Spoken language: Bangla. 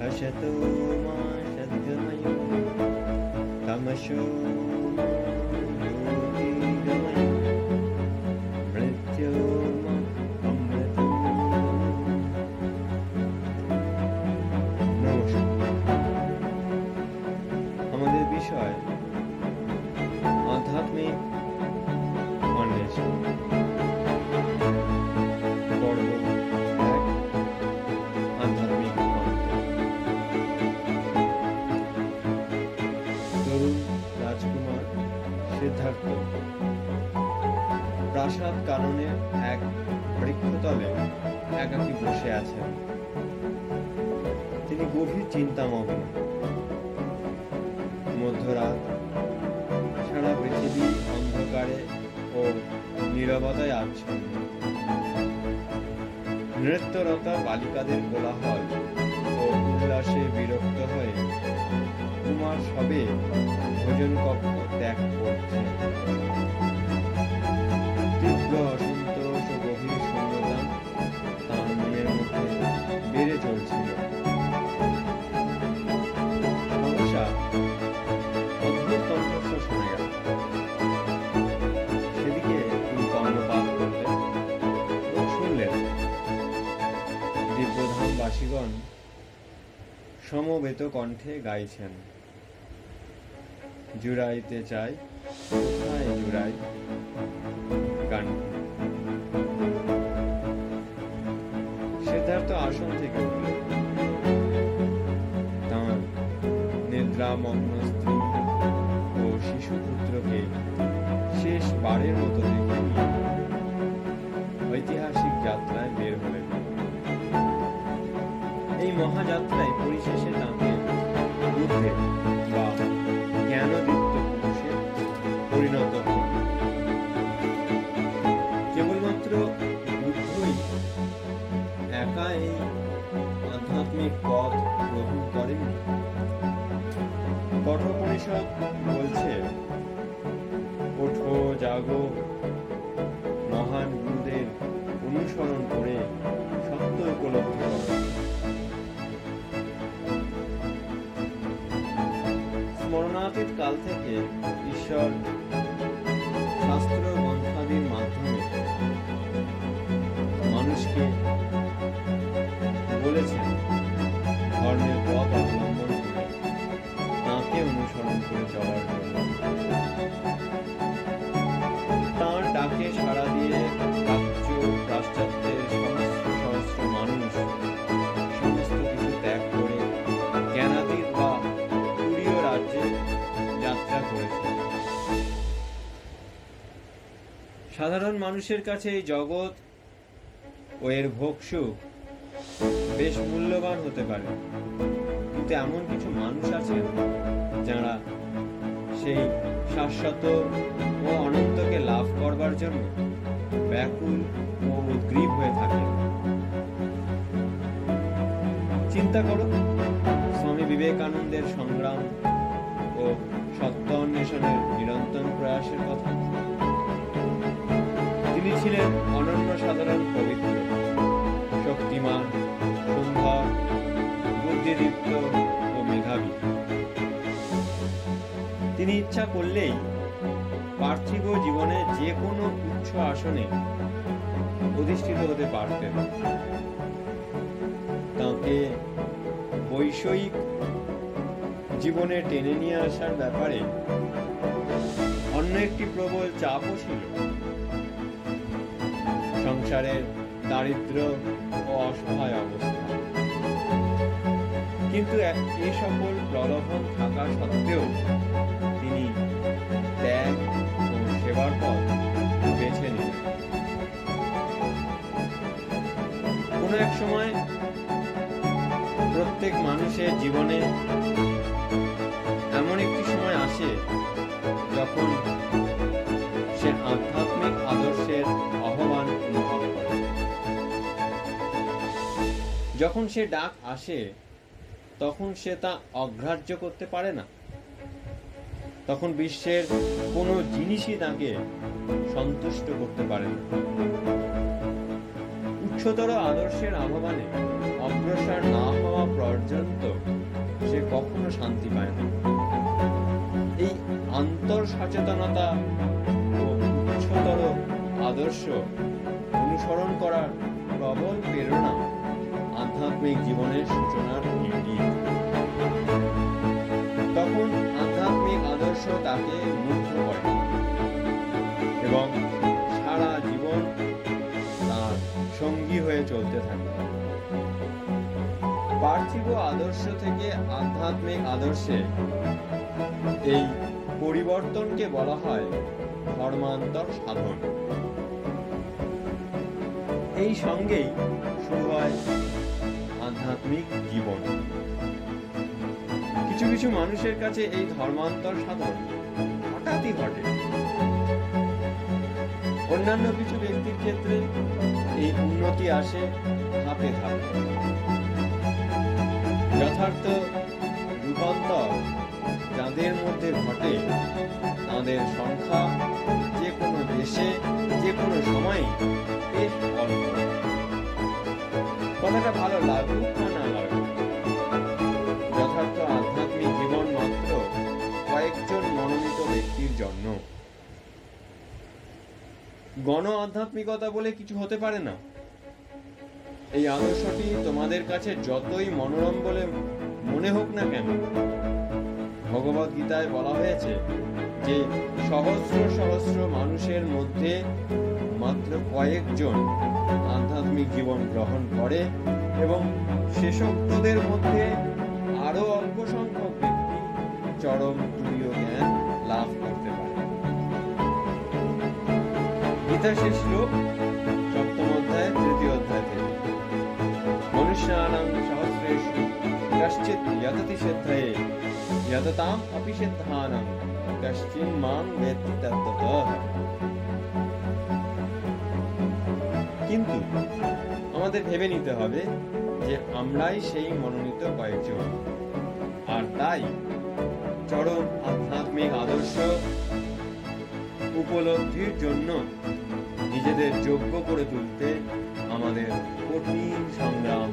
हशतो मा सद्गमयो तमशो কাননে এক বৃক্ষতলে একাকী বসে আছেন। তিনি গভীর চিন্তামগ্ন। মধ্যরাত সারা পৃথিবী অন্ধকারে ও নীরবতায় আচ্ছন্ন। নৃত্যরতা বালিকাদের কোলাহল ও উল্লাসে বিরক্ত হয়ে কুমার সবে ভোজন কক্ষ ত্যাগ করছে তীব্র দিব্যধামবাসীগণ সমবেত কণ্ঠে গাইছেন। জুড়াইতে চাই জুড়াই গান। সিদ্ধার্থ আসন থেকে তাঁর নিদ্রামগ্ন এই মহাযাত্রায় পরিশেষে তাঁকে বুদ্ধে বা জ্ঞানদীপ্ত পুরুষে পরিণত হন কেবলমাত্র বুদ্ধই একা এই আধ্যাত্মিক পথ গ্রহণ করেননি কঠোপনিষদ বলছে, ওঠো, জাগো কাল থেকে ঈশ্বর শাস্ত্র গ্রন্থাদির মাধ্যমে মানুষকে বলেছেন ধর্মের পথ অবলম্বন করে তাঁকে অনুসরণ করে চলার জন্য। তাঁর ডাকে সাড়া সাধারণ মানুষের কাছে এই জগৎ ও এর ভোগসুখ বেশ মূল্যবান হতে পারে। কিন্তু এমন কিছু মানুষ আছে যারা সেই শাশ্বত ও অনন্তকে লাভ করবার জন্য ব্যাকুল ও উদ্গ্রীব হয়ে থাকে। চিন্তা করো, স্বামী বিবেকানন্দের সংগ্রাম ও সত্য অন্বেষণের নিরন্তর প্রয়াসের কথা। ছিলেন অনন্য সাধারণ পবিত্র, শক্তিমান, সুন্দর, বুদ্ধিদীপ্ত ও মেধাবী। তিনি ইচ্ছা করলেই পার্থিব জীবনে যে কোনো উচ্চ আসনে অধিষ্ঠিত হতে পারতেন। তাকে বৈষয়িক জীবনে টেনে নিয়ে আসার ব্যাপারে অন্য একটি প্রবল চাপও ছিল। সংসারের দারিদ্র ও অসহায় অবস্থা। কিন্তু এ- সকল প্রলোভন থাকা সত্ত্বেও তিনি ত্যাগ ও সেবার পথ বেছে নিলেন। কোনো এক সময় প্রত্যেক মানুষের জীবনে যখন সে ডাক আসে, তখন সে তা অগ্রাহ্য করতে পারে না। তখন বিশ্বের কোনো জিনিসই তাকে সন্তুষ্ট করতে পারে না। উচ্চতর আদর্শের আহ্বানে অগ্রসর না হওয়া পর্যন্ত সে কখনো শান্তি পায় না। এই আন্তর সচেতনতা ও উচ্চতর আদর্শ অনুসরণ করার প্রবল প্রেরণা আধ্যাত্মিক জীবনের সূচনার ইঙ্গিত তখন আধ্যাত্মিক আদর্শ তাকে মুগ্ধ করে। এবং সারা জীবন তার সঙ্গী হয়ে চলতে থাকে। পার্থিব আদর্শ থেকে আধ্যাত্মিক আদর্শে এই পরিবর্তনকে বলা হয় ধর্মান্তর সাধন। এই সঙ্গেই শুরু হয় আধ্যাত্মিক জীবন। কিছু কিছু মানুষের কাছে এই ধর্মান্তর সাধন হঠাৎই ঘটে। অন্যান্য কিছু ব্যক্তির ক্ষেত্রে এই উন্নতি আসে ধাপে ধাপে। যথার্থ রূপান্তর যাদের মধ্যে ঘটে, তাদের সংখ্যা গণ আধ্যাত্মিকতা বলে কিছু হতে পারে না। এই আদর্শটি তোমাদের কাছে যতই মনোরম বলে মনে হোক না কেন, ভগবত গীতায় বলা হয়েছে যে সহস্র সহস্র মানুষের মধ্যে মাত্র কয়েকজন আধ্যাত্মিক জীবন গ্রহণ করে এবং শেষোক্তদের মধ্যে আরও অল্প সংখ্যক ব্যক্তি চরম তুরীয় গীতা শেষ সপ্তম অধ্যায়, তৃতীয় অধ্যায় থেকে। যততাম অপি কশ্চিন বেত্তি কিন্তু আমাদের ভেবে নিতে হবে যে আমরাই সেই মনোনীত কয়েকজন। আর তাই চরম আধ্যাত্মিক আদর্শ উপলব্ধির জন্য নিজেদের যোগ্য করে তুলতে আমাদের কঠিন সংগ্রাম